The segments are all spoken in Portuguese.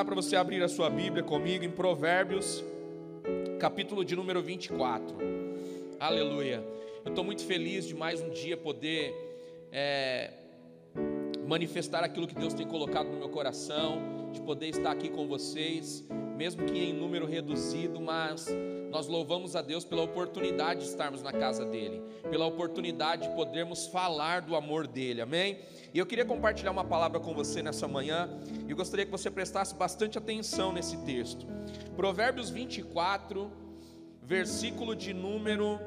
convidar para você abrir a sua Bíblia comigo em Provérbios, capítulo de número 24. Aleluia. Eu estou muito feliz de mais um dia poder é, manifestar aquilo que Deus tem colocado no meu coração, de poder estar aqui com vocês, mesmo que em número reduzido, mas nós louvamos a Deus pela oportunidade de estarmos na casa dele, pela oportunidade de podermos falar do amor dele, amém? E eu queria compartilhar uma palavra com você nessa manhã, e gostaria que você prestasse bastante atenção nesse texto. Provérbios 24, versículo de número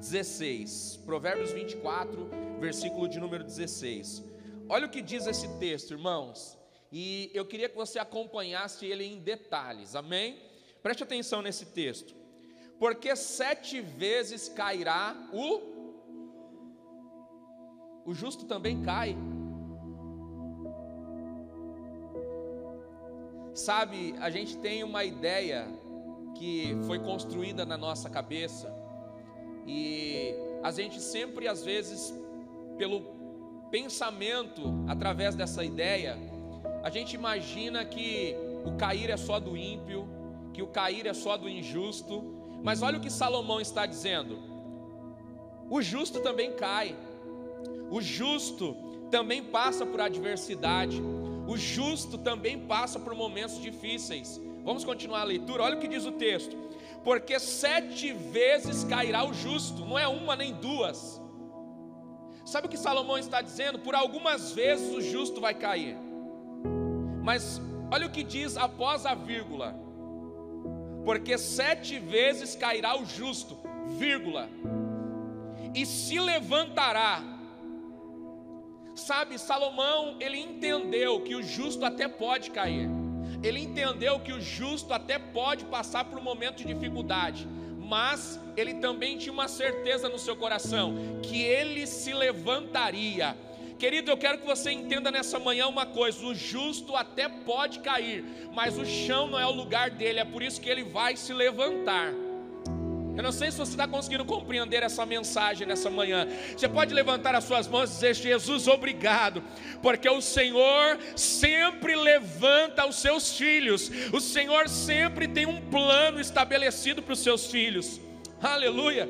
16. Provérbios 24, versículo de número 16. Olha o que diz esse texto, irmãos. E eu queria que você acompanhasse ele em detalhes, amém? Preste atenção nesse texto. Porque sete vezes cairá o o justo também cai. Sabe, a gente tem uma ideia que foi construída na nossa cabeça e a gente sempre, às vezes, pelo pensamento, através dessa ideia, a gente imagina que o cair é só do ímpio, que o cair é só do injusto, mas olha o que Salomão está dizendo: o justo também cai. O justo também passa por adversidade. O justo também passa por momentos difíceis. Vamos continuar a leitura. Olha o que diz o texto. Porque sete vezes cairá o justo, não é uma nem duas. Sabe o que Salomão está dizendo? Por algumas vezes o justo vai cair. Mas olha o que diz após a vírgula. Porque sete vezes cairá o justo, vírgula, e se levantará Sabe, Salomão, ele entendeu que o justo até pode cair. Ele entendeu que o justo até pode passar por um momento de dificuldade, mas ele também tinha uma certeza no seu coração que ele se levantaria. Querido, eu quero que você entenda nessa manhã uma coisa: o justo até pode cair, mas o chão não é o lugar dele, é por isso que ele vai se levantar. Eu não sei se você está conseguindo compreender essa mensagem nessa manhã. Você pode levantar as suas mãos e dizer: Jesus, obrigado, porque o Senhor sempre levanta os seus filhos, o Senhor sempre tem um plano estabelecido para os seus filhos. Aleluia.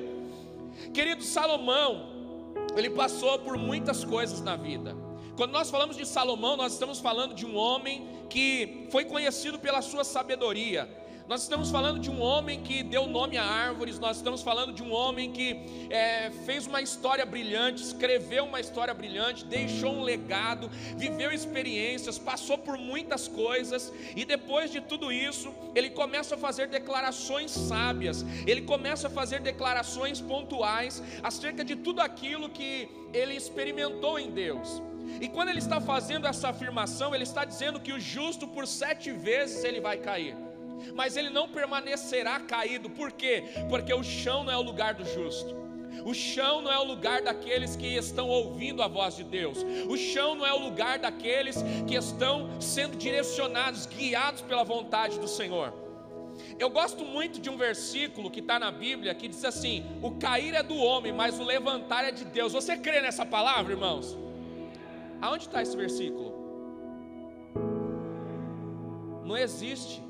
Querido Salomão, ele passou por muitas coisas na vida. Quando nós falamos de Salomão, nós estamos falando de um homem que foi conhecido pela sua sabedoria nós estamos falando de um homem que deu nome a árvores, nós estamos falando de um homem que é, fez uma história brilhante, escreveu uma história brilhante, deixou um legado, viveu experiências, passou por muitas coisas, e depois de tudo isso, ele começa a fazer declarações sábias, ele começa a fazer declarações pontuais acerca de tudo aquilo que ele experimentou em Deus. E quando ele está fazendo essa afirmação, ele está dizendo que o justo por sete vezes ele vai cair mas ele não permanecerá caído, por quê? Porque o chão não é o lugar do justo. O chão não é o lugar daqueles que estão ouvindo a voz de Deus. O chão não é o lugar daqueles que estão sendo direcionados, guiados pela vontade do Senhor. Eu gosto muito de um versículo que está na Bíblia que diz assim: O cair é do homem, mas o levantar é de Deus. Você crê nessa palavra, irmãos? Aonde está esse versículo? Não existe.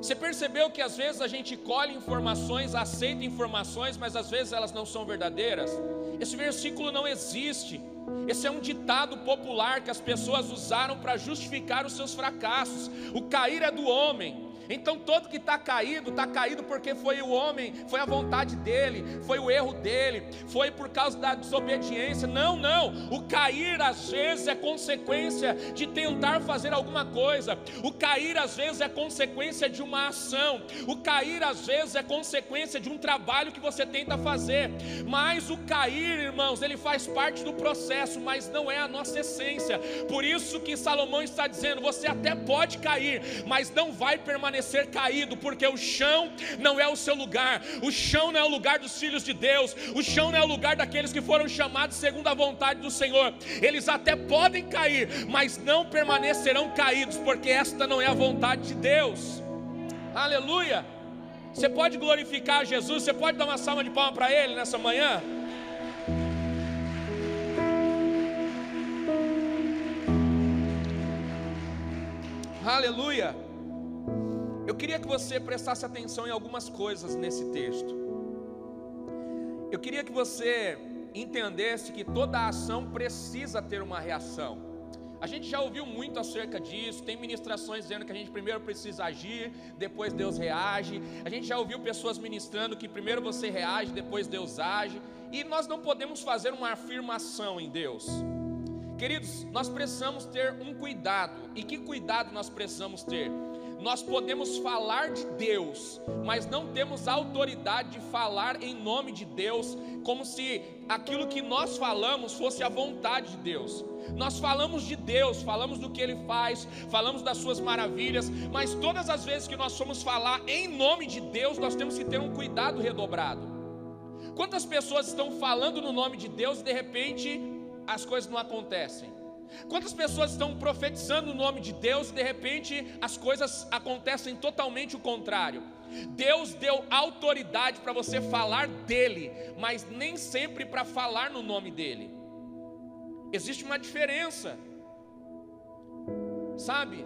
Você percebeu que às vezes a gente colhe informações, aceita informações, mas às vezes elas não são verdadeiras? Esse versículo não existe. Esse é um ditado popular que as pessoas usaram para justificar os seus fracassos. O cair é do homem, então todo que está caído, está caído porque foi o homem, foi a vontade dele, foi o erro dele, foi por causa da desobediência. Não, não. O cair às vezes é consequência de tentar fazer alguma coisa. O cair às vezes é consequência de uma ação. O cair às vezes é consequência de um trabalho que você tenta fazer. Mas o cair, irmãos, ele faz parte do processo, mas não é a nossa essência. Por isso que Salomão está dizendo: você até pode cair, mas não vai permanecer permanecer caído, porque o chão não é o seu lugar, o chão não é o lugar dos filhos de Deus, o chão não é o lugar daqueles que foram chamados segundo a vontade do Senhor. Eles até podem cair, mas não permanecerão caídos, porque esta não é a vontade de Deus. Aleluia! Você pode glorificar Jesus, você pode dar uma salva de palmas para Ele nessa manhã? Aleluia. Eu queria que você prestasse atenção em algumas coisas nesse texto. Eu queria que você entendesse que toda ação precisa ter uma reação. A gente já ouviu muito acerca disso, tem ministrações dizendo que a gente primeiro precisa agir, depois Deus reage. A gente já ouviu pessoas ministrando que primeiro você reage, depois Deus age. E nós não podemos fazer uma afirmação em Deus. Queridos, nós precisamos ter um cuidado. E que cuidado nós precisamos ter? Nós podemos falar de Deus, mas não temos autoridade de falar em nome de Deus, como se aquilo que nós falamos fosse a vontade de Deus. Nós falamos de Deus, falamos do que Ele faz, falamos das Suas maravilhas, mas todas as vezes que nós formos falar em nome de Deus, nós temos que ter um cuidado redobrado. Quantas pessoas estão falando no nome de Deus e de repente as coisas não acontecem? Quantas pessoas estão profetizando o no nome de Deus e de repente as coisas acontecem totalmente o contrário? Deus deu autoridade para você falar dele, mas nem sempre para falar no nome dele. Existe uma diferença, sabe?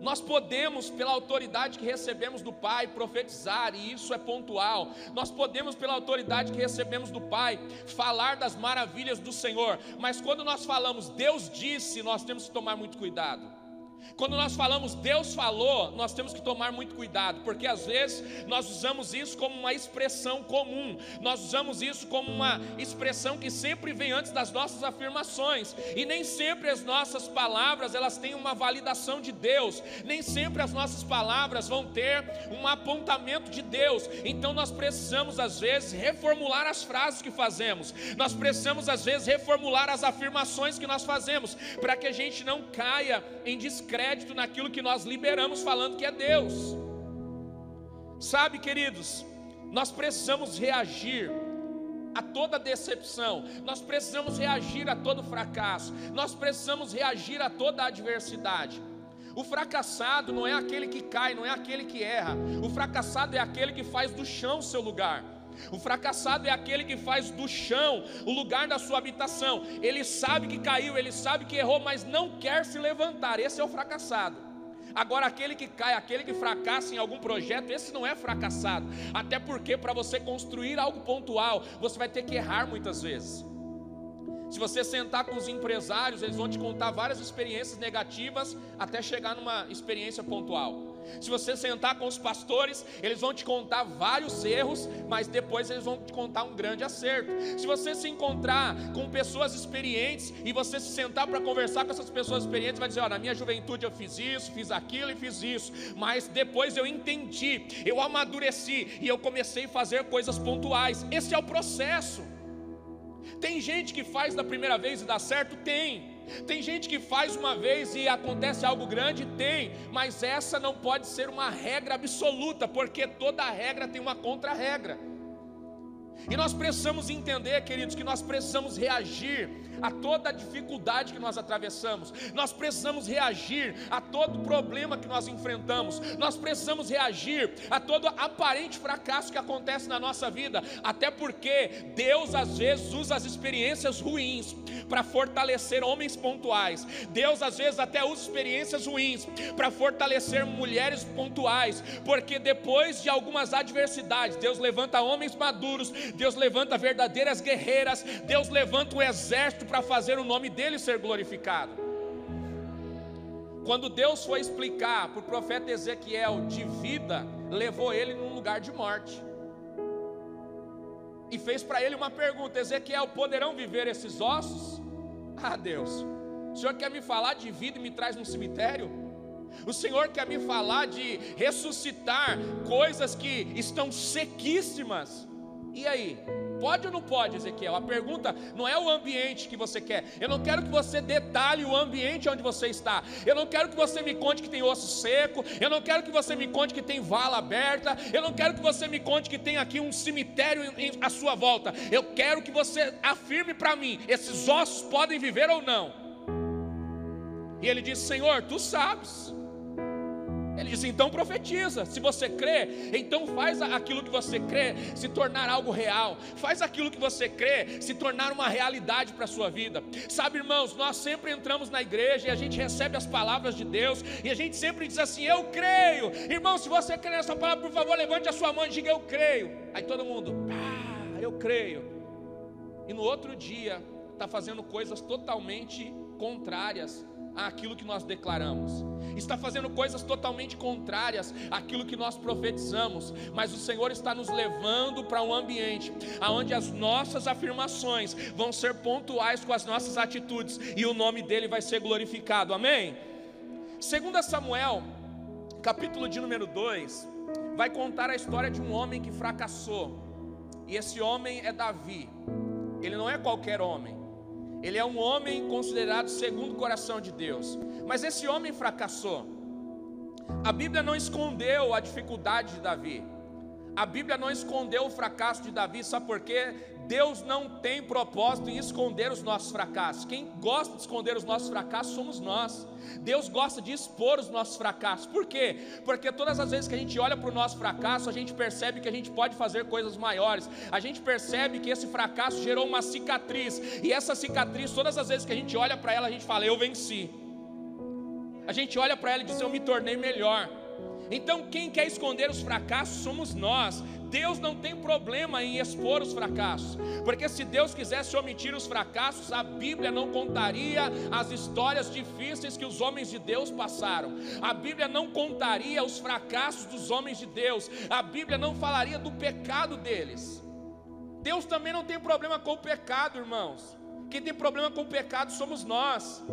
Nós podemos, pela autoridade que recebemos do Pai, profetizar, e isso é pontual. Nós podemos, pela autoridade que recebemos do Pai, falar das maravilhas do Senhor, mas quando nós falamos Deus disse, nós temos que tomar muito cuidado. Quando nós falamos Deus falou, nós temos que tomar muito cuidado, porque às vezes nós usamos isso como uma expressão comum, nós usamos isso como uma expressão que sempre vem antes das nossas afirmações, e nem sempre as nossas palavras elas têm uma validação de Deus, nem sempre as nossas palavras vão ter um apontamento de Deus, então nós precisamos às vezes reformular as frases que fazemos, nós precisamos às vezes reformular as afirmações que nós fazemos, para que a gente não caia em descanso crédito naquilo que nós liberamos falando que é Deus. Sabe, queridos, nós precisamos reagir a toda decepção, nós precisamos reagir a todo fracasso, nós precisamos reagir a toda adversidade. O fracassado não é aquele que cai, não é aquele que erra. O fracassado é aquele que faz do chão seu lugar. O fracassado é aquele que faz do chão o lugar da sua habitação. Ele sabe que caiu, ele sabe que errou, mas não quer se levantar. Esse é o fracassado. Agora, aquele que cai, aquele que fracassa em algum projeto, esse não é fracassado. Até porque, para você construir algo pontual, você vai ter que errar muitas vezes. Se você sentar com os empresários, eles vão te contar várias experiências negativas até chegar numa experiência pontual. Se você sentar com os pastores, eles vão te contar vários erros, mas depois eles vão te contar um grande acerto. Se você se encontrar com pessoas experientes e você se sentar para conversar com essas pessoas experientes, vai dizer: na minha juventude eu fiz isso, fiz aquilo e fiz isso, mas depois eu entendi, eu amadureci e eu comecei a fazer coisas pontuais. Esse é o processo. Tem gente que faz da primeira vez e dá certo? Tem. Tem gente que faz uma vez e acontece algo grande? Tem, mas essa não pode ser uma regra absoluta, porque toda regra tem uma contra-regra. E nós precisamos entender, queridos, que nós precisamos reagir a toda dificuldade que nós atravessamos, nós precisamos reagir a todo problema que nós enfrentamos, nós precisamos reagir a todo aparente fracasso que acontece na nossa vida, até porque Deus às vezes usa as experiências ruins para fortalecer homens pontuais, Deus às vezes até usa experiências ruins para fortalecer mulheres pontuais, porque depois de algumas adversidades, Deus levanta homens maduros Deus levanta verdadeiras guerreiras, Deus levanta um exército para fazer o nome dele ser glorificado. Quando Deus foi explicar para o profeta Ezequiel de vida, levou ele num lugar de morte. E fez para ele uma pergunta: Ezequiel, poderão viver esses ossos? Ah, Deus, o Senhor quer me falar de vida e me traz num cemitério? O Senhor quer me falar de ressuscitar coisas que estão sequíssimas? E aí? Pode ou não pode, Ezequiel? A pergunta não é o ambiente que você quer. Eu não quero que você detalhe o ambiente onde você está. Eu não quero que você me conte que tem osso seco. Eu não quero que você me conte que tem vala aberta. Eu não quero que você me conte que tem aqui um cemitério à sua volta. Eu quero que você afirme para mim: esses ossos podem viver ou não? E ele disse: Senhor, tu sabes. Ele diz: então profetiza. Se você crê, então faz aquilo que você crê se tornar algo real. Faz aquilo que você crê se tornar uma realidade para a sua vida. Sabe, irmãos, nós sempre entramos na igreja e a gente recebe as palavras de Deus e a gente sempre diz assim: Eu creio. Irmão, se você crê nessa palavra, por favor, levante a sua mão e diga: Eu creio. Aí todo mundo, ah, eu creio. E no outro dia, está fazendo coisas totalmente contrárias àquilo que nós declaramos, está fazendo coisas totalmente contrárias àquilo que nós profetizamos, mas o Senhor está nos levando para um ambiente onde as nossas afirmações vão ser pontuais com as nossas atitudes e o nome dele vai ser glorificado, amém? Segundo Samuel, capítulo de número 2, vai contar a história de um homem que fracassou, e esse homem é Davi, ele não é qualquer homem, ele é um homem considerado segundo o coração de Deus. Mas esse homem fracassou. A Bíblia não escondeu a dificuldade de Davi. A Bíblia não escondeu o fracasso de Davi, sabe por quê? Deus não tem propósito em esconder os nossos fracassos. Quem gosta de esconder os nossos fracassos somos nós. Deus gosta de expor os nossos fracassos. Por quê? Porque todas as vezes que a gente olha para o nosso fracasso, a gente percebe que a gente pode fazer coisas maiores. A gente percebe que esse fracasso gerou uma cicatriz. E essa cicatriz, todas as vezes que a gente olha para ela, a gente fala: Eu venci. A gente olha para ela e diz: Eu me tornei melhor. Então, quem quer esconder os fracassos somos nós. Deus não tem problema em expor os fracassos, porque se Deus quisesse omitir os fracassos, a Bíblia não contaria as histórias difíceis que os homens de Deus passaram, a Bíblia não contaria os fracassos dos homens de Deus, a Bíblia não falaria do pecado deles. Deus também não tem problema com o pecado, irmãos. Quem tem problema com o pecado somos nós.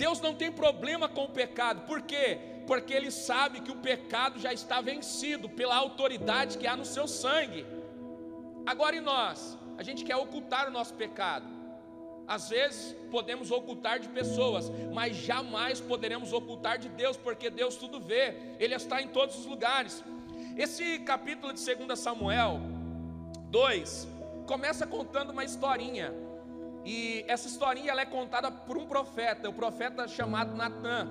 Deus não tem problema com o pecado, por quê? Porque Ele sabe que o pecado já está vencido pela autoridade que há no seu sangue. Agora e nós? A gente quer ocultar o nosso pecado. Às vezes podemos ocultar de pessoas, mas jamais poderemos ocultar de Deus, porque Deus tudo vê, Ele está em todos os lugares. Esse capítulo de 2 Samuel 2 começa contando uma historinha e essa historinha ela é contada por um profeta, o profeta chamado Natã.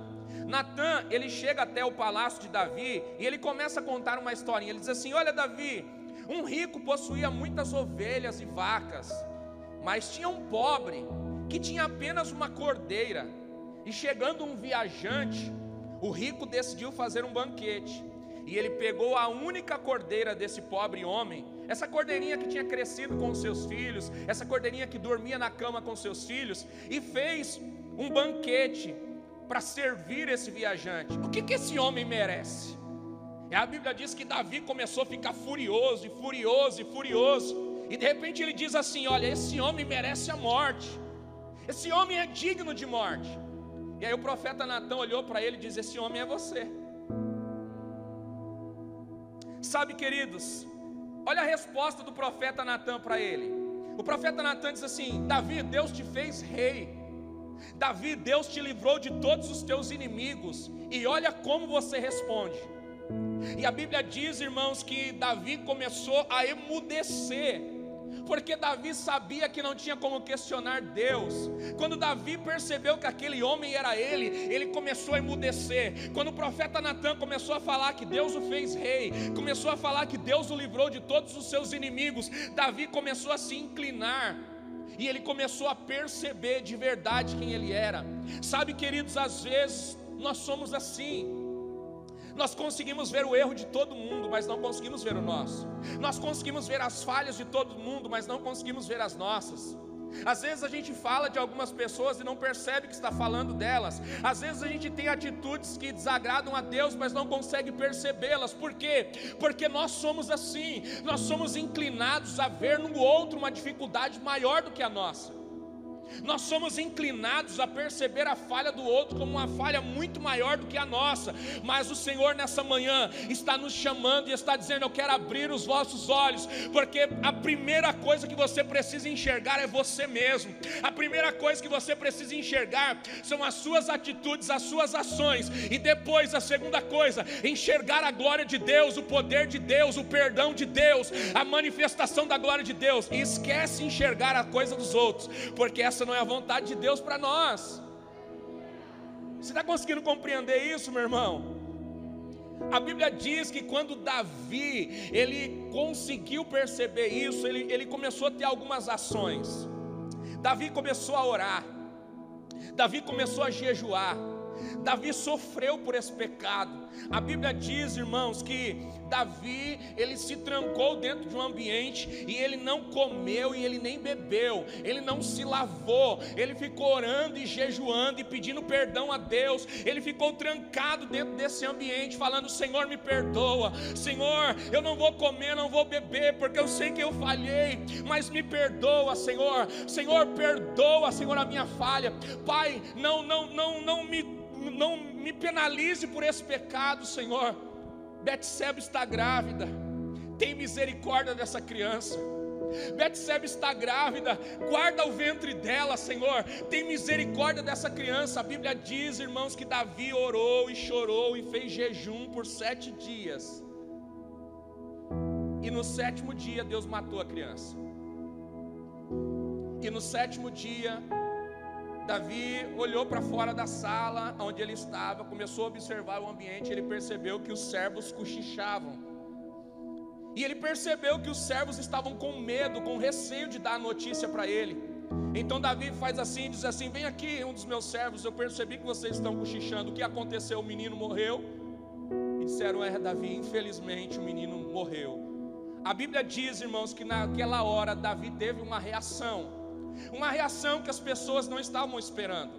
Natã, ele chega até o palácio de Davi e ele começa a contar uma historinha. Ele diz assim: Olha, Davi, um rico possuía muitas ovelhas e vacas, mas tinha um pobre que tinha apenas uma cordeira. E chegando um viajante, o rico decidiu fazer um banquete. E ele pegou a única cordeira desse pobre homem essa cordeirinha que tinha crescido com os seus filhos, essa cordeirinha que dormia na cama com seus filhos, e fez um banquete para servir esse viajante. O que, que esse homem merece? E a Bíblia diz que Davi começou a ficar furioso, e furioso, e furioso, e de repente ele diz assim: Olha, esse homem merece a morte, esse homem é digno de morte. E aí o profeta Natan olhou para ele e disse: Esse homem é você. Sabe, queridos, Olha a resposta do profeta Natan para ele. O profeta Natan diz assim: Davi, Deus te fez rei. Davi, Deus te livrou de todos os teus inimigos. E olha como você responde. E a Bíblia diz, irmãos, que Davi começou a emudecer porque Davi sabia que não tinha como questionar Deus. Quando Davi percebeu que aquele homem era ele, ele começou a emudecer. Quando o profeta Natan começou a falar que Deus o fez rei, começou a falar que Deus o livrou de todos os seus inimigos, Davi começou a se inclinar. E ele começou a perceber de verdade quem ele era. Sabe, queridos, às vezes nós somos assim. Nós conseguimos ver o erro de todo mundo, mas não conseguimos ver o nosso. Nós conseguimos ver as falhas de todo mundo, mas não conseguimos ver as nossas. Às vezes a gente fala de algumas pessoas e não percebe que está falando delas. Às vezes a gente tem atitudes que desagradam a Deus, mas não consegue percebê-las. Por quê? Porque nós somos assim. Nós somos inclinados a ver no outro uma dificuldade maior do que a nossa. Nós somos inclinados a perceber a falha do outro como uma falha muito maior do que a nossa, mas o Senhor nessa manhã está nos chamando e está dizendo: Eu quero abrir os vossos olhos, porque a primeira coisa que você precisa enxergar é você mesmo, a primeira coisa que você precisa enxergar são as suas atitudes, as suas ações, e depois a segunda coisa, enxergar a glória de Deus, o poder de Deus, o perdão de Deus, a manifestação da glória de Deus, e esquece enxergar a coisa dos outros, porque essa essa não é a vontade de Deus para nós. Você está conseguindo compreender isso, meu irmão? A Bíblia diz que quando Davi ele conseguiu perceber isso, ele, ele começou a ter algumas ações. Davi começou a orar, Davi começou a jejuar, Davi sofreu por esse pecado. A Bíblia diz, irmãos, que Davi, ele se trancou dentro de um ambiente e ele não comeu e ele nem bebeu, ele não se lavou, ele ficou orando e jejuando e pedindo perdão a Deus. Ele ficou trancado dentro desse ambiente, falando: Senhor, me perdoa, Senhor, eu não vou comer, não vou beber, porque eu sei que eu falhei, mas me perdoa, Senhor, Senhor, perdoa, Senhor, a minha falha, Pai, não, não, não, não me não me penalize por esse pecado, Senhor. Betseba está grávida, tem misericórdia dessa criança. Betseba está grávida, guarda o ventre dela, Senhor. Tem misericórdia dessa criança. A Bíblia diz, irmãos, que Davi orou e chorou e fez jejum por sete dias. E no sétimo dia Deus matou a criança. E no sétimo dia Davi olhou para fora da sala onde ele estava, começou a observar o ambiente, ele percebeu que os servos cochichavam. E ele percebeu que os servos estavam com medo, com receio de dar a notícia para ele. Então Davi faz assim, diz assim: "Vem aqui, um dos meus servos, eu percebi que vocês estão cochichando. O que aconteceu? O menino morreu?" E disseram: "É, Davi, infelizmente o menino morreu." A Bíblia diz, irmãos, que naquela hora Davi teve uma reação uma reação que as pessoas não estavam esperando,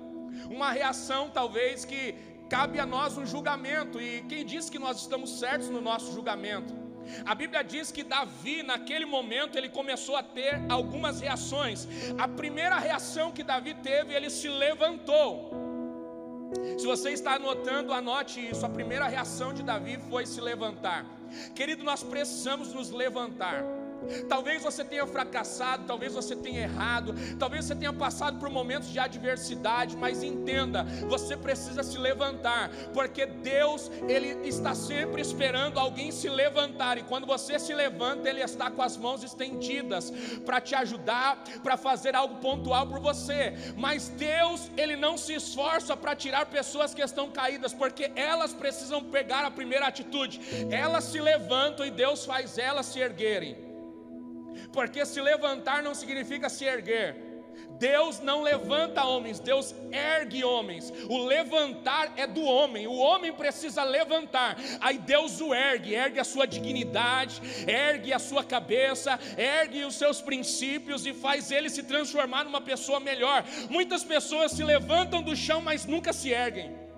uma reação talvez que cabe a nós um julgamento, e quem diz que nós estamos certos no nosso julgamento? A Bíblia diz que Davi, naquele momento, ele começou a ter algumas reações. A primeira reação que Davi teve, ele se levantou. Se você está anotando, anote isso. A primeira reação de Davi foi se levantar. Querido, nós precisamos nos levantar. Talvez você tenha fracassado, talvez você tenha errado, talvez você tenha passado por momentos de adversidade, mas entenda, você precisa se levantar, porque Deus, ele está sempre esperando alguém se levantar, e quando você se levanta, ele está com as mãos estendidas para te ajudar, para fazer algo pontual por você. Mas Deus, ele não se esforça para tirar pessoas que estão caídas, porque elas precisam pegar a primeira atitude. Elas se levantam e Deus faz elas se erguerem porque se levantar não significa se erguer. Deus não levanta homens, Deus ergue homens. O levantar é do homem, o homem precisa levantar. Aí Deus o ergue, ergue a sua dignidade, ergue a sua cabeça, ergue os seus princípios e faz ele se transformar numa pessoa melhor. Muitas pessoas se levantam do chão, mas nunca se erguem.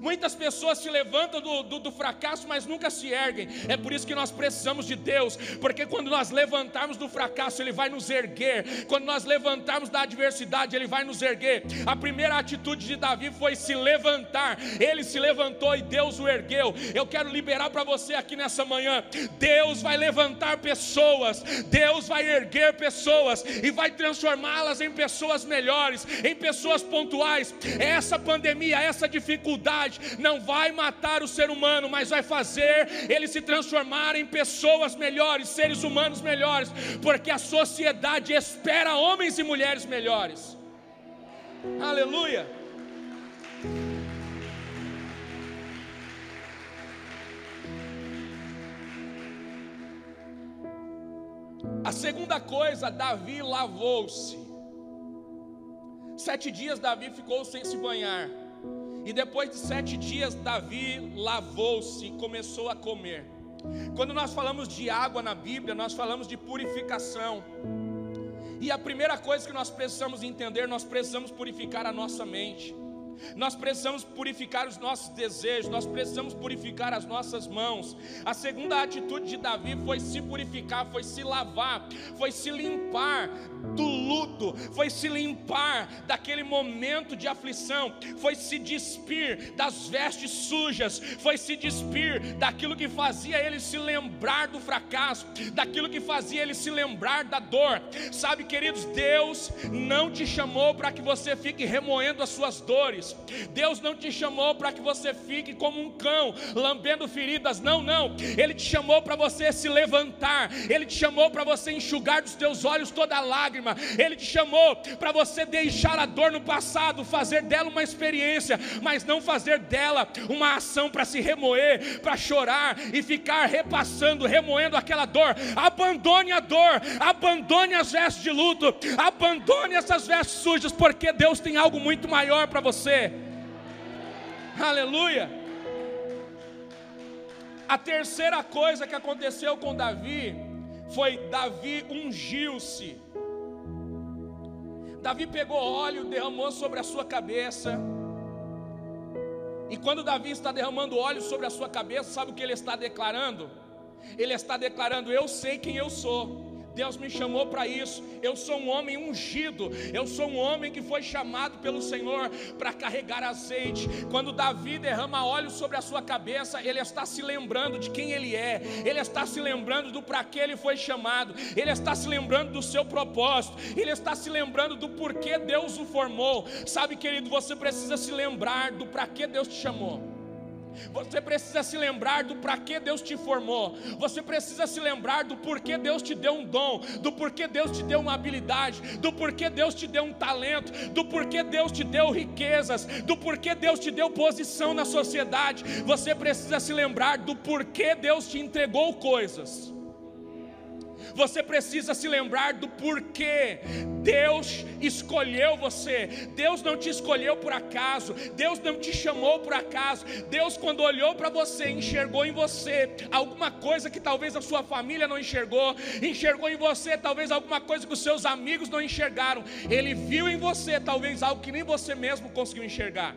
Muitas pessoas se levantam do, do, do, fracasso, mas nunca se erguem. É por isso que nós precisamos de Deus, porque quando nós levantarmos do fracasso, Ele vai nos erguer. Quando nós levantarmos da adversidade, Ele vai nos erguer. A primeira atitude de Davi foi se levantar. Ele se levantou e Deus o ergueu. Eu quero liberar para você aqui nessa manhã: Deus vai levantar pessoas, Deus vai erguer pessoas e vai transformá-las em pessoas melhores, em pessoas pontuais. Essa pandemia, essa dificuldade, não vai matar o ser humano, mas vai fazer ele se transformar em pessoas melhores, seres humanos melhores, porque a sociedade espera homens e mulheres melhores. Aleluia. A segunda coisa, Davi lavou-se. Sete dias Davi ficou sem se banhar. E depois de sete dias, Davi lavou-se e começou a comer. Quando nós falamos de água na Bíblia, nós falamos de purificação. E a primeira coisa que nós precisamos entender, nós precisamos purificar a nossa mente. Nós precisamos purificar os nossos desejos, nós precisamos purificar as nossas mãos. A segunda atitude de Davi foi se purificar, foi se lavar, foi se limpar do luto, foi se limpar daquele momento de aflição, foi se despir das vestes sujas, foi se despir daquilo que fazia ele se lembrar do fracasso, daquilo que fazia ele se lembrar da dor. Sabe, queridos, Deus não te chamou para que você fique remoendo as suas dores. Deus. Não te chamou para que você fique como um cão, lambendo feridas. Não, não. Ele te chamou para você se levantar. Ele te chamou para você enxugar dos teus olhos toda lágrima. Ele te chamou para você deixar a dor no passado, fazer dela uma experiência, mas não fazer dela uma ação para se remoer, para chorar e ficar repassando, remoendo aquela dor. Abandone a dor, abandone as vestes de luto, abandone essas vestes sujas, porque Deus tem algo muito maior para você. Aleluia. A terceira coisa que aconteceu com Davi foi Davi ungiu-se. Davi pegou óleo, derramou sobre a sua cabeça. E quando Davi está derramando óleo sobre a sua cabeça, sabe o que ele está declarando? Ele está declarando: Eu sei quem eu sou. Deus me chamou para isso. Eu sou um homem ungido. Eu sou um homem que foi chamado pelo Senhor para carregar azeite. Quando Davi derrama óleo sobre a sua cabeça, ele está se lembrando de quem ele é. Ele está se lembrando do para que ele foi chamado. Ele está se lembrando do seu propósito. Ele está se lembrando do porquê Deus o formou. Sabe, querido, você precisa se lembrar do para que Deus te chamou. Você precisa se lembrar do para que Deus te formou. Você precisa se lembrar do porquê Deus te deu um dom, do porquê Deus te deu uma habilidade, do porquê Deus te deu um talento, do porquê Deus te deu riquezas, do porquê Deus te deu posição na sociedade. Você precisa se lembrar do porquê Deus te entregou coisas. Você precisa se lembrar do porquê Deus escolheu você. Deus não te escolheu por acaso. Deus não te chamou por acaso. Deus, quando olhou para você, enxergou em você alguma coisa que talvez a sua família não enxergou. Enxergou em você talvez alguma coisa que os seus amigos não enxergaram. Ele viu em você talvez algo que nem você mesmo conseguiu enxergar.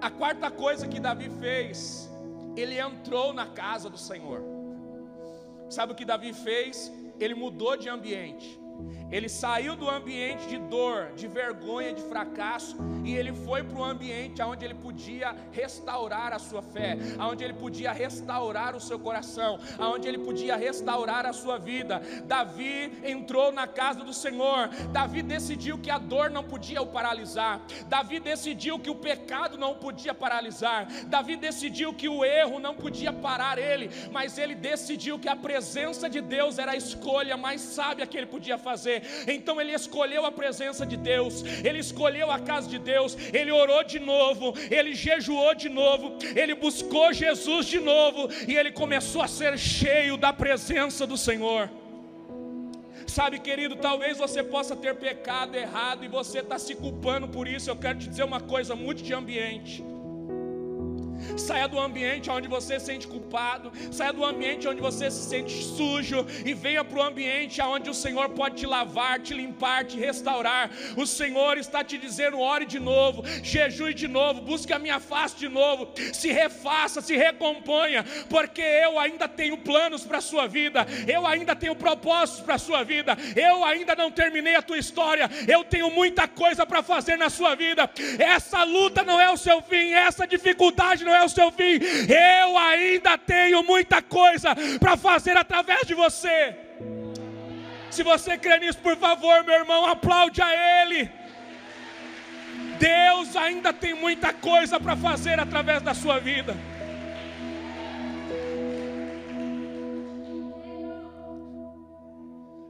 A quarta coisa que Davi fez ele entrou na casa do Senhor. Sabe o que Davi fez? Ele mudou de ambiente. Ele saiu do ambiente de dor, de vergonha, de fracasso, e ele foi para o ambiente onde ele podia restaurar a sua fé, onde ele podia restaurar o seu coração, onde ele podia restaurar a sua vida. Davi entrou na casa do Senhor. Davi decidiu que a dor não podia o paralisar. Davi decidiu que o pecado não o podia paralisar. Davi decidiu que o erro não podia parar ele, mas ele decidiu que a presença de Deus era a escolha mais sábia que ele podia fazer então ele escolheu a presença de Deus, ele escolheu a casa de Deus, ele orou de novo, ele jejuou de novo, ele buscou Jesus de novo e ele começou a ser cheio da presença do Senhor. Sabe, querido, talvez você possa ter pecado errado e você está se culpando por isso. Eu quero te dizer uma coisa: muito de ambiente. Saia do ambiente onde você se sente culpado, saia do ambiente onde você se sente sujo e venha para o ambiente onde o Senhor pode te lavar, te limpar, te restaurar. O Senhor está te dizendo: ore de novo, jejue de novo, busque a minha face de novo, se refaça, se recomponha, porque eu ainda tenho planos para a sua vida, eu ainda tenho propósitos para a sua vida, eu ainda não terminei a tua história, eu tenho muita coisa para fazer na sua vida. Essa luta não é o seu fim, essa dificuldade não é o seu fim. Eu ainda tenho muita coisa para fazer através de você. Se você crê nisso, por favor, meu irmão, aplaude a Ele. Deus ainda tem muita coisa para fazer através da sua vida.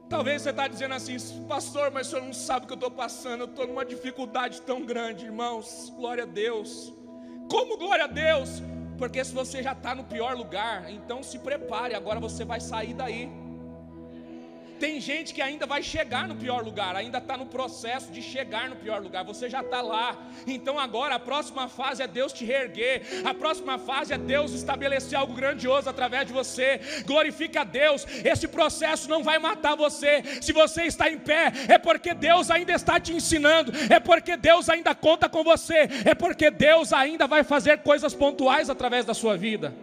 Talvez você está dizendo assim, pastor, mas o senhor não sabe o que eu estou passando, eu estou numa dificuldade tão grande, irmãos. Glória a Deus. Como glória a Deus? Porque se você já está no pior lugar, então se prepare, agora você vai sair daí. Tem gente que ainda vai chegar no pior lugar, ainda está no processo de chegar no pior lugar, você já está lá. Então agora a próxima fase é Deus te reerguer, a próxima fase é Deus estabelecer algo grandioso através de você. Glorifica a Deus, esse processo não vai matar você. Se você está em pé, é porque Deus ainda está te ensinando, é porque Deus ainda conta com você, é porque Deus ainda vai fazer coisas pontuais através da sua vida.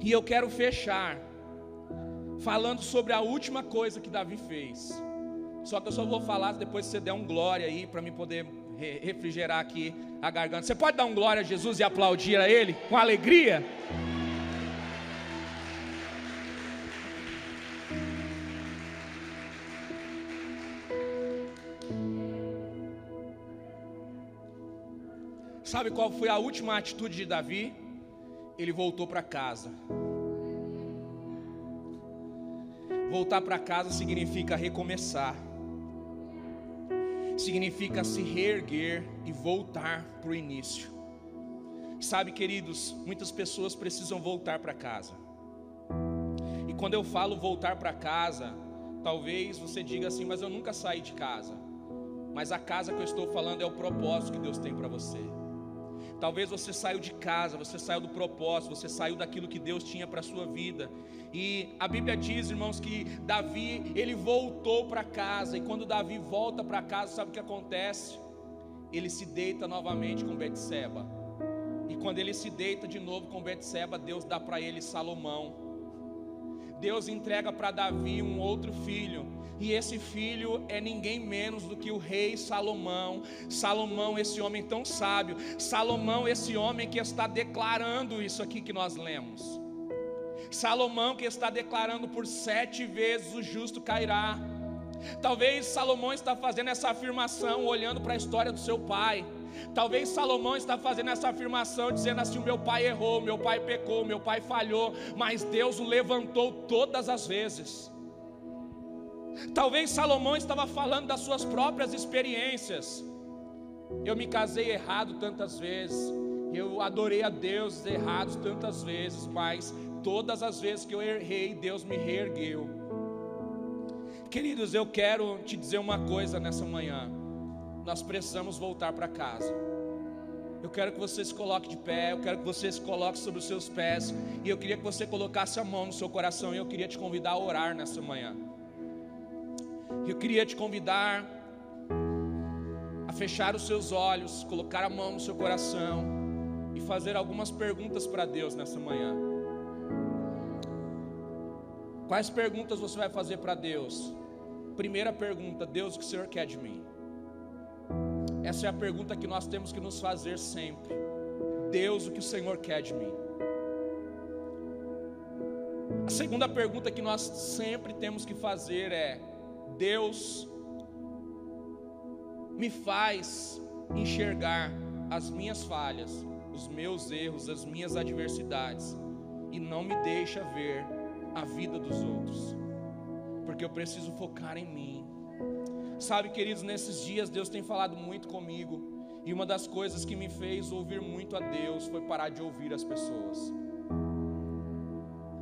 E eu quero fechar falando sobre a última coisa que Davi fez. Só que eu só vou falar depois que você der um glória aí para mim poder refrigerar aqui a garganta. Você pode dar um glória a Jesus e aplaudir a ele com alegria? Sabe qual foi a última atitude de Davi? Ele voltou para casa. Voltar para casa significa recomeçar, significa se reerguer e voltar para o início. Sabe, queridos, muitas pessoas precisam voltar para casa. E quando eu falo voltar para casa, talvez você diga assim, mas eu nunca saí de casa. Mas a casa que eu estou falando é o propósito que Deus tem para você. Talvez você saiu de casa, você saiu do propósito, você saiu daquilo que Deus tinha para a sua vida. E a Bíblia diz, irmãos, que Davi, ele voltou para casa, e quando Davi volta para casa, sabe o que acontece? Ele se deita novamente com Betseba. E quando ele se deita de novo com Betseba, Deus dá para ele Salomão. Deus entrega para Davi um outro filho, e esse filho é ninguém menos do que o rei Salomão. Salomão, esse homem tão sábio, Salomão, esse homem que está declarando isso aqui que nós lemos. Salomão que está declarando por sete vezes o justo cairá. Talvez Salomão está fazendo essa afirmação olhando para a história do seu pai. Talvez Salomão está fazendo essa afirmação, dizendo assim: o meu pai errou, meu pai pecou, meu pai falhou, mas Deus o levantou todas as vezes. Talvez Salomão estava falando das suas próprias experiências. Eu me casei errado tantas vezes, eu adorei a Deus errados tantas vezes, mas todas as vezes que eu errei, Deus me reergueu. Queridos, eu quero te dizer uma coisa nessa manhã nós precisamos voltar para casa. Eu quero que você se coloque de pé, eu quero que você se coloque sobre os seus pés, e eu queria que você colocasse a mão no seu coração, e eu queria te convidar a orar nessa manhã. Eu queria te convidar a fechar os seus olhos, colocar a mão no seu coração e fazer algumas perguntas para Deus nessa manhã. Quais perguntas você vai fazer para Deus? Primeira pergunta: Deus, o que o Senhor quer de mim? Essa é a pergunta que nós temos que nos fazer sempre. Deus, o que o Senhor quer de mim? A segunda pergunta que nós sempre temos que fazer é: Deus, me faz enxergar as minhas falhas, os meus erros, as minhas adversidades, e não me deixa ver a vida dos outros, porque eu preciso focar em mim. Sabe, queridos, nesses dias Deus tem falado muito comigo. E uma das coisas que me fez ouvir muito a Deus foi parar de ouvir as pessoas.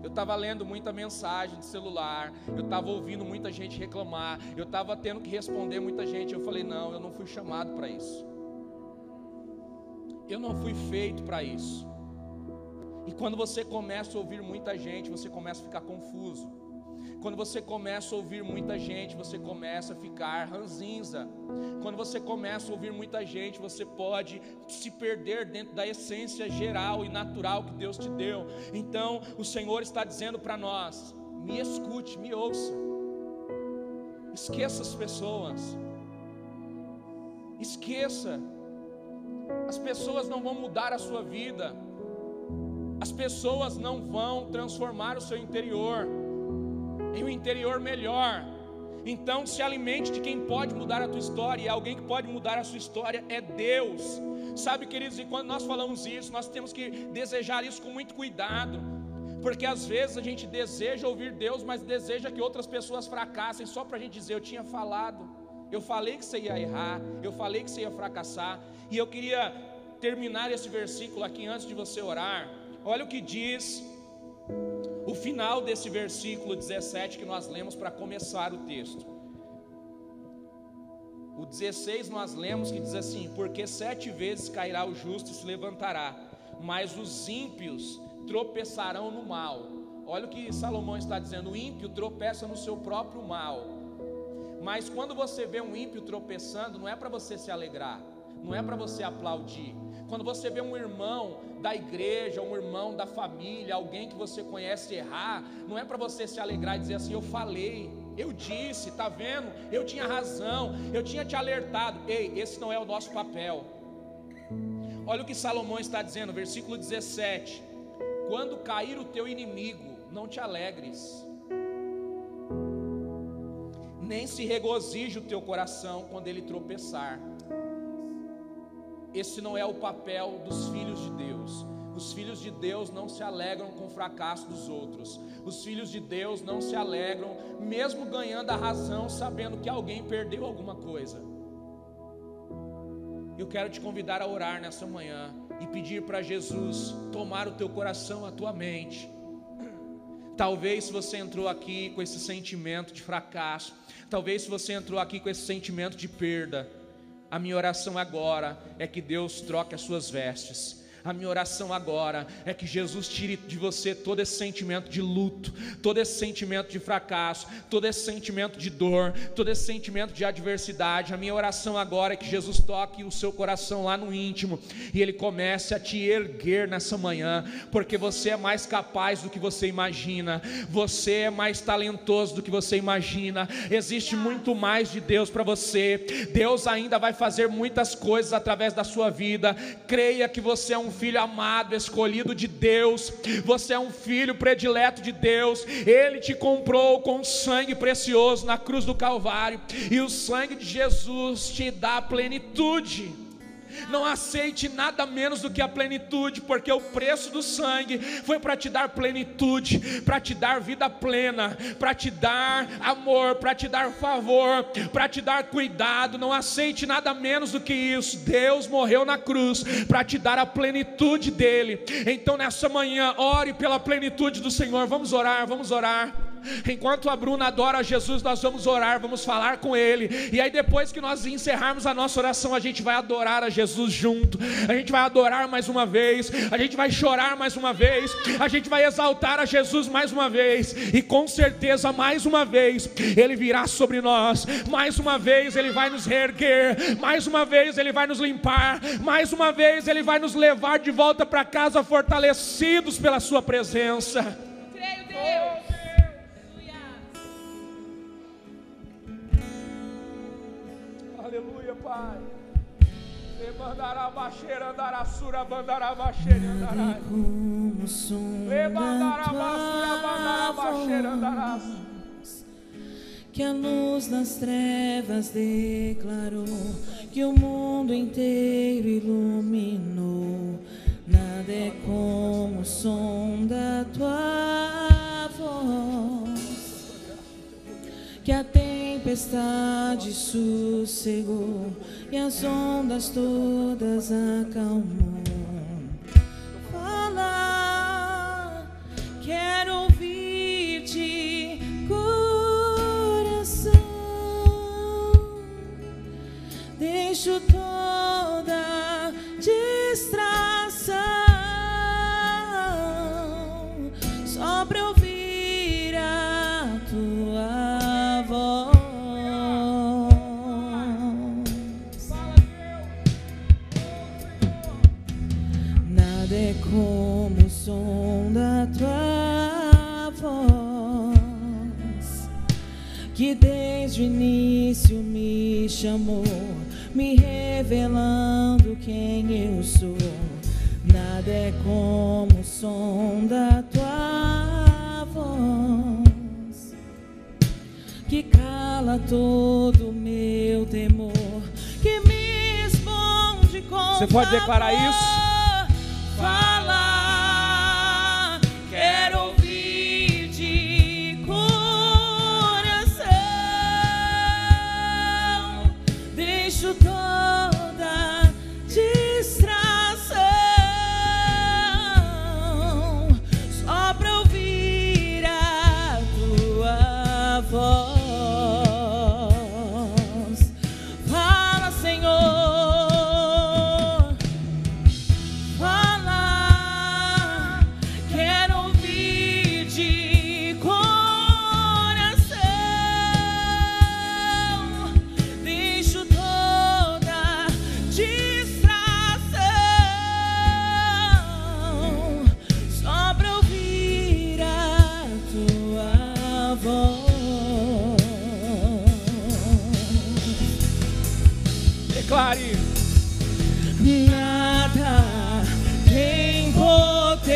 Eu estava lendo muita mensagem de celular, eu estava ouvindo muita gente reclamar, eu estava tendo que responder muita gente. Eu falei: não, eu não fui chamado para isso. Eu não fui feito para isso. E quando você começa a ouvir muita gente, você começa a ficar confuso. Quando você começa a ouvir muita gente, você começa a ficar ranzinza. Quando você começa a ouvir muita gente, você pode se perder dentro da essência geral e natural que Deus te deu. Então, o Senhor está dizendo para nós: me escute, me ouça. Esqueça as pessoas. Esqueça. As pessoas não vão mudar a sua vida. As pessoas não vão transformar o seu interior em um interior melhor. Então se alimente de quem pode mudar a tua história, e alguém que pode mudar a sua história é Deus. Sabe, queridos, e quando nós falamos isso, nós temos que desejar isso com muito cuidado, porque às vezes a gente deseja ouvir Deus, mas deseja que outras pessoas fracassem só para a gente dizer: Eu tinha falado, eu falei que você ia errar, eu falei que você ia fracassar, e eu queria terminar esse versículo aqui antes de você orar. Olha o que diz o final desse versículo 17 que nós lemos para começar o texto. O 16 nós lemos que diz assim: Porque sete vezes cairá o justo e se levantará, mas os ímpios tropeçarão no mal. Olha o que Salomão está dizendo: o ímpio tropeça no seu próprio mal. Mas quando você vê um ímpio tropeçando, não é para você se alegrar, não é para você aplaudir, quando você vê um irmão da igreja, um irmão da família, alguém que você conhece errar, não é para você se alegrar e dizer assim: Eu falei, eu disse, tá vendo? Eu tinha razão, eu tinha te alertado. Ei, esse não é o nosso papel. Olha o que Salomão está dizendo, versículo 17: Quando cair o teu inimigo, não te alegres, nem se regozije o teu coração quando ele tropeçar esse não é o papel dos filhos de Deus. Os filhos de Deus não se alegram com o fracasso dos outros. Os filhos de Deus não se alegram, mesmo ganhando a razão, sabendo que alguém perdeu alguma coisa. Eu quero te convidar a orar nessa manhã e pedir para Jesus tomar o teu coração, a tua mente. Talvez você entrou aqui com esse sentimento de fracasso, talvez você entrou aqui com esse sentimento de perda, a minha oração agora é que Deus troque as suas vestes a minha oração agora é que Jesus tire de você todo esse sentimento de luto, todo esse sentimento de fracasso, todo esse sentimento de dor, todo esse sentimento de adversidade. A minha oração agora é que Jesus toque o seu coração lá no íntimo e ele comece a te erguer nessa manhã, porque você é mais capaz do que você imagina, você é mais talentoso do que você imagina. Existe muito mais de Deus para você. Deus ainda vai fazer muitas coisas através da sua vida. Creia que você é um filho amado, escolhido de Deus, você é um filho predileto de Deus, Ele te comprou com sangue precioso na cruz do Calvário, e o sangue de Jesus te dá plenitude. Não aceite nada menos do que a plenitude, porque o preço do sangue foi para te dar plenitude, para te dar vida plena, para te dar amor, para te dar favor, para te dar cuidado. Não aceite nada menos do que isso. Deus morreu na cruz para te dar a plenitude dele. Então nessa manhã, ore pela plenitude do Senhor. Vamos orar, vamos orar. Enquanto a Bruna adora Jesus, nós vamos orar, vamos falar com Ele. E aí, depois que nós encerrarmos a nossa oração, a gente vai adorar a Jesus junto. A gente vai adorar mais uma vez. A gente vai chorar mais uma vez. A gente vai exaltar a Jesus mais uma vez. E com certeza, mais uma vez, Ele virá sobre nós. Mais uma vez, Ele vai nos reerguer. Mais uma vez, Ele vai nos limpar. Mais uma vez, Ele vai nos levar de volta para casa fortalecidos pela Sua presença. Aleluia, Pai. Baixeira, andará sura, bandará baixeira, andará. Levantará baixeira, bandará baixeira, andará. Que a luz das trevas declarou, que o mundo inteiro iluminou. Nada é como o som da tua tempestade sossegou e as ondas todas acalmou. Fala, quero ouvir-te, coração. Deixo toda início me chamou, me revelando quem eu sou. Nada é como o som da tua voz, que cala todo o meu temor, que me responde com. Você pode declarar isso? declare: Nada tem poder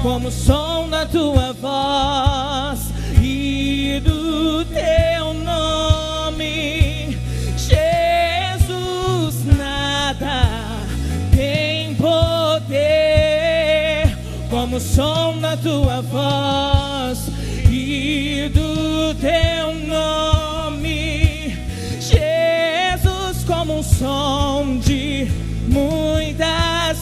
como o som da tua voz e do teu nome, Jesus. Nada tem poder como o som da tua voz e do teu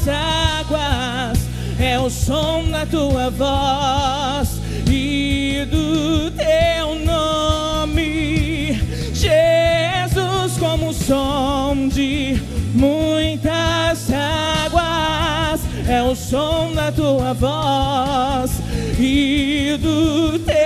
muitas águas, é o som da tua voz e do teu nome, Jesus, como um som de muitas águas, é o som da tua voz e do teu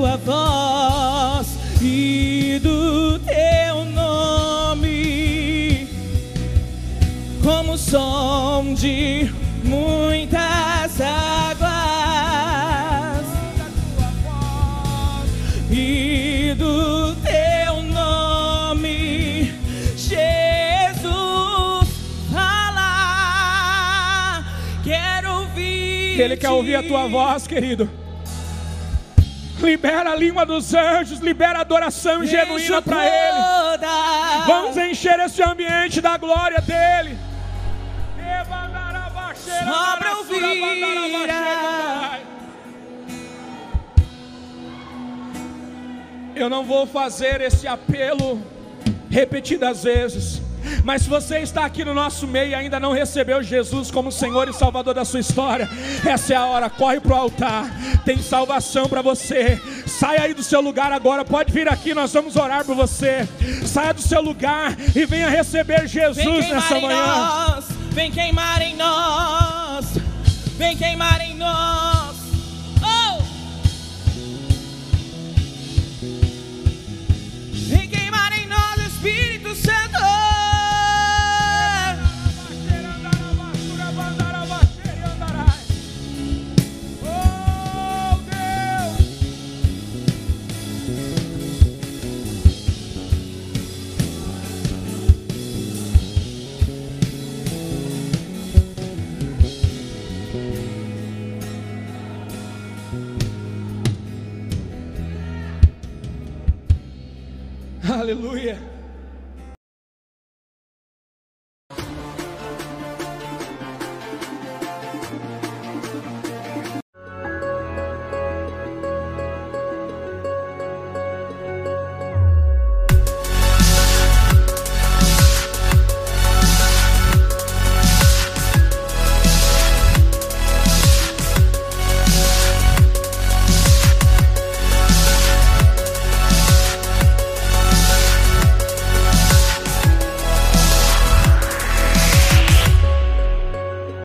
tua voz e do teu nome, como o som de muitas águas e do teu nome, Jesus, fala, quero ouvir. Ele quer ouvir a tua voz, querido. Libera a língua dos anjos, libera adoração genuína para Ele. Vamos encher esse ambiente da glória dEle. Só pra ouvir. Eu não vou fazer esse apelo repetidas vezes. Mas se você está aqui no nosso meio e ainda não recebeu Jesus como Senhor e Salvador da sua história, essa é a hora, corre para o altar, tem salvação para você. Saia aí do seu lugar agora, pode vir aqui, nós vamos orar por você. Saia do seu lugar e venha receber Jesus nessa em manhã. nós, vem queimar em nós, vem queimar em nós.